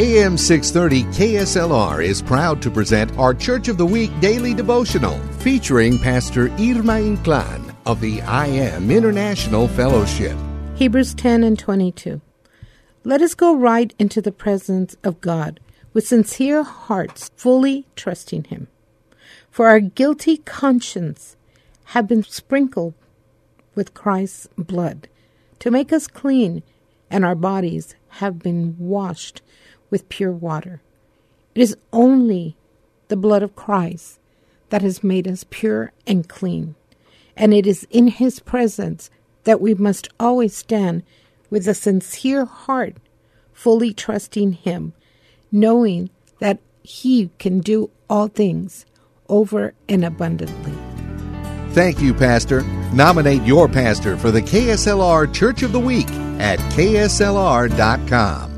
AM 630 KSLR is proud to present our Church of the Week daily devotional featuring Pastor Irma Inclan of the I Am International Fellowship. Hebrews 10 and 22. Let us go right into the presence of God with sincere hearts, fully trusting Him. For our guilty conscience have been sprinkled with Christ's blood to make us clean, and our bodies have been washed with pure water. It is only the blood of Christ that has made us pure and clean, and it is in His presence that we must always stand with a sincere heart, fully trusting Him, knowing that He can do all things over and abundantly. Thank you, Pastor. Nominate your pastor for the KSLR Church of the Week at kslr.com.